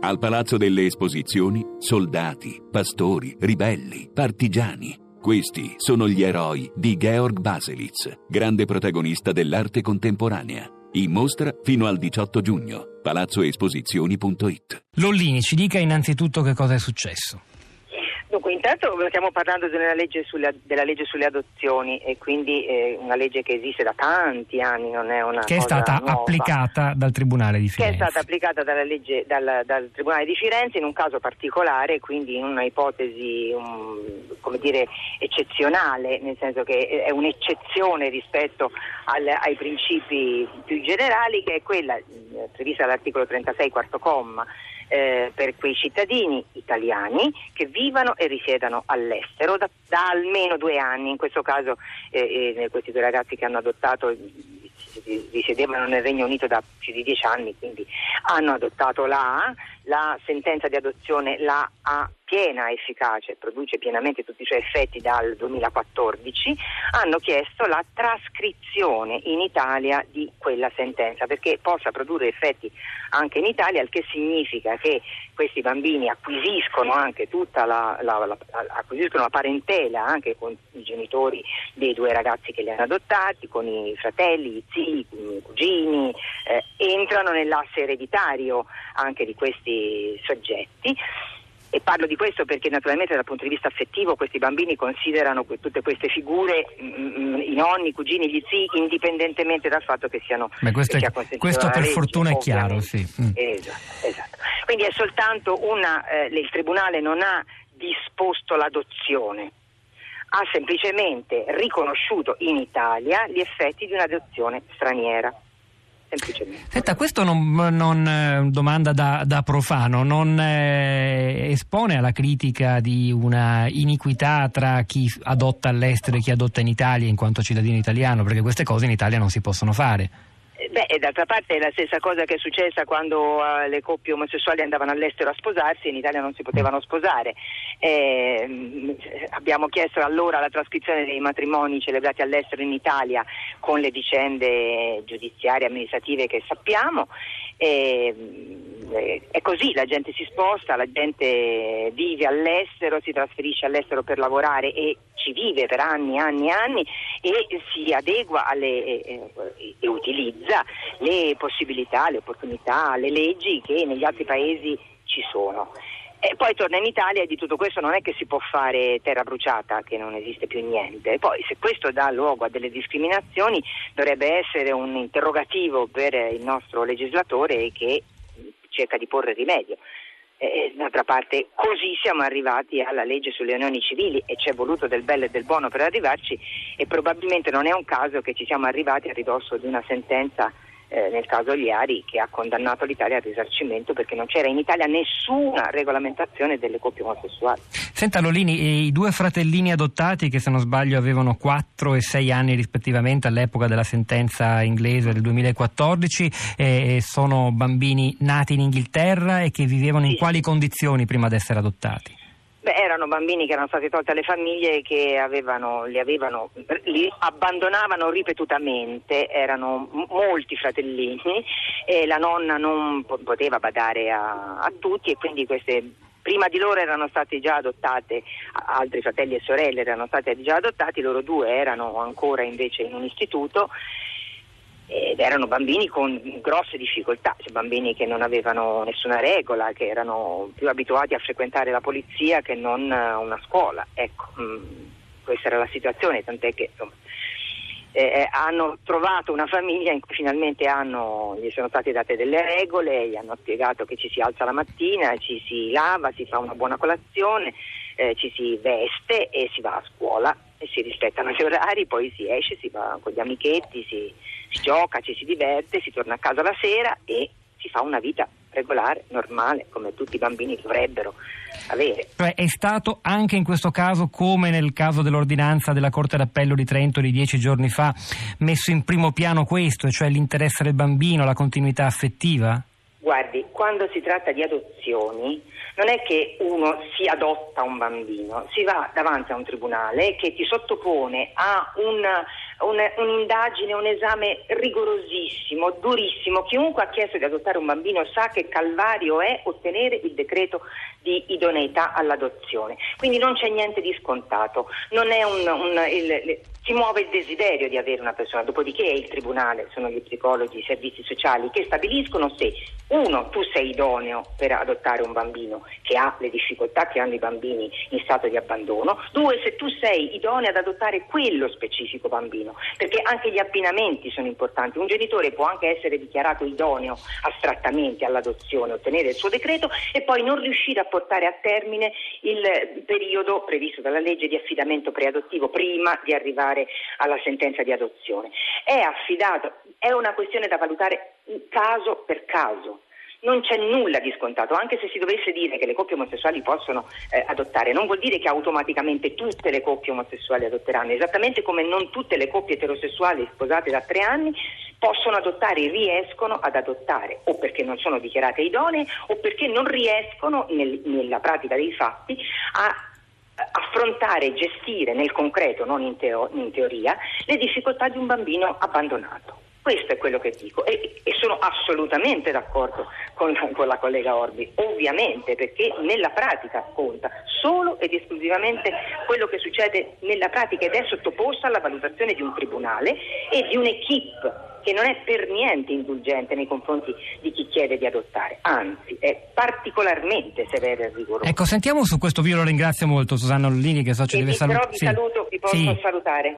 Al Palazzo delle Esposizioni, soldati, pastori, ribelli, partigiani. Questi sono gli eroi di Georg Baselitz, grande protagonista dell'arte contemporanea. In mostra fino al 18 giugno. palazzoesposizioni.it Lollini, ci dica innanzitutto che cosa è successo. Dunque, intanto stiamo parlando della legge sulle, della legge sulle adozioni e quindi eh, una legge che esiste da tanti anni, non è una Che è stata nuova. applicata dal Tribunale di Che Firenze. è stata applicata dalla legge, dal, dal Tribunale di Firenze in un caso particolare, quindi in una ipotesi um, come dire, eccezionale, nel senso che è un'eccezione rispetto al- ai principi più generali, che è quella eh, prevista dall'articolo 36, quarto comma, eh, per quei cittadini italiani che vivano e risiedano all'estero da, da almeno due anni. In questo caso eh, eh, questi due ragazzi che hanno adottato eh, risiedevano nel Regno Unito da più di dieci anni, quindi hanno adottato la la sentenza di adozione la ha piena efficacia e produce pienamente tutti i suoi effetti dal 2014, hanno chiesto la trascrizione in Italia di quella sentenza perché possa produrre effetti anche in Italia, il che significa che questi bambini acquisiscono anche tutta la, la, la, acquisiscono la parentela anche con i genitori dei due ragazzi che li hanno adottati, con i fratelli, i zii, i cugini, eh, entrano nell'asse ereditario anche di questi soggetti. E parlo di questo perché naturalmente dal punto di vista affettivo questi bambini considerano tutte queste figure, mm, i nonni, i cugini, gli zii, indipendentemente dal fatto che siano... Beh, questo, è- questo per legge, fortuna è chiaro, sì. Mm. Esatto, esatto. Quindi è soltanto una... eh, il Tribunale non ha disposto l'adozione, ha semplicemente riconosciuto in Italia gli effetti di un'adozione straniera. Senta, questo non, non, eh, domanda da, da profano, non eh, espone alla critica di una iniquità tra chi adotta all'estero e chi adotta in Italia in quanto cittadino italiano, perché queste cose in Italia non si possono fare. Eh, Beh, d'altra parte è la stessa cosa che è successa quando eh, le coppie omosessuali andavano all'estero a sposarsi in Italia non si potevano sposare. Eh, abbiamo chiesto allora la trascrizione dei matrimoni celebrati all'estero in Italia con le vicende giudiziarie e amministrative che sappiamo. E, mh, eh, è così, la gente si sposta, la gente vive all'estero, si trasferisce all'estero per lavorare e ci vive per anni, anni, anni e si adegua alle, eh, e utilizza le possibilità, le opportunità, le leggi che negli altri paesi ci sono. E poi torna in Italia e di tutto questo non è che si può fare terra bruciata, che non esiste più niente. E poi se questo dà luogo a delle discriminazioni dovrebbe essere un interrogativo per il nostro legislatore che cerca di porre rimedio. Eh, d'altra parte così siamo arrivati alla legge sulle unioni civili e ci è voluto del bello e del buono per arrivarci e probabilmente non è un caso che ci siamo arrivati a ridosso di una sentenza eh, nel caso Liari che ha condannato l'Italia al risarcimento perché non c'era in Italia nessuna regolamentazione delle coppie omosessuali. Senta Lolini, i due fratellini adottati che se non sbaglio avevano 4 e 6 anni rispettivamente all'epoca della sentenza inglese del 2014 eh, sono bambini nati in Inghilterra e che vivevano in Sì. quali condizioni prima di essere adottati? Erano bambini che erano stati tolti alle famiglie e che avevano, li, avevano, li abbandonavano ripetutamente, erano molti fratellini e la nonna non po- poteva badare a, a tutti e quindi queste prima di loro erano stati già adottate, altri fratelli e sorelle erano stati già adottati, loro due erano ancora invece in un istituto ed erano bambini con grosse difficoltà, cioè bambini che non avevano nessuna regola, che erano più abituati a frequentare la polizia che non eh, una scuola. Ecco, mm, questa era la situazione, tant'è che insomma, eh, eh, hanno trovato una famiglia in cui finalmente hanno, gli sono state date delle regole, gli hanno spiegato che ci si alza la mattina, ci si lava, si fa una buona colazione, eh, ci si veste e si va a scuola e si rispettano gli orari, poi si esce, si va con gli amichetti, si, si gioca, ci si diverte, si torna a casa la sera e si fa una vita regolare, normale, come tutti i bambini dovrebbero avere. Cioè è stato anche in questo caso, come nel caso dell'ordinanza della Corte d'Appello di Trento di dieci giorni fa, messo in primo piano questo, cioè l'interesse del bambino, la continuità affettiva? Guardi, quando si tratta di adozioni, non è che uno si adotta un bambino, si va davanti a un tribunale che ti sottopone a un, un, un'indagine, un esame rigorosissimo, durissimo. Chiunque ha chiesto di adottare un bambino sa che calvario è ottenere il decreto di idoneità all'adozione. Quindi non c'è niente di scontato, un, un, il, si muove il desiderio di avere una persona, dopodiché è il tribunale, sono gli psicologi, i servizi sociali che stabiliscono se uno, tu sei idoneo per adottare un bambino che ha le difficoltà che hanno i bambini in stato di abbandono, due, se tu sei idoneo ad adottare quello specifico bambino, perché anche gli abbinamenti sono importanti. Un genitore può anche essere dichiarato idoneo astrattamente all'adozione, ottenere il suo decreto e poi non riuscire a portare a termine il periodo previsto dalla legge di affidamento preadottivo prima di arrivare alla sentenza di adozione. È affidato, è una questione da valutare caso per caso non c'è nulla di scontato, anche se si dovesse dire che le coppie omosessuali possono eh, adottare, non vuol dire che automaticamente tutte le coppie omosessuali adotteranno, esattamente come non tutte le coppie eterosessuali sposate da tre anni possono adottare, riescono ad adottare, o perché non sono dichiarate idonee o perché non riescono nel, nella pratica dei fatti a affrontare e gestire nel concreto, non in, teo- in teoria, le difficoltà di un bambino abbandonato. Questo è quello che dico e, e sono assolutamente d'accordo con, con, la collega Orbi, ovviamente perché nella pratica conta solo ed esclusivamente quello che succede nella pratica ed è sottoposta alla valutazione di un tribunale e di un'equipe che non è per niente indulgente nei confronti di chi chiede di adottare, anzi è particolarmente severa e rigorosa. Ecco, sentiamo su questo, io lo ringrazio molto Susanna Ollini che so ci e deve salutare. Però vi sì. saluto, vi posso sì. salutare.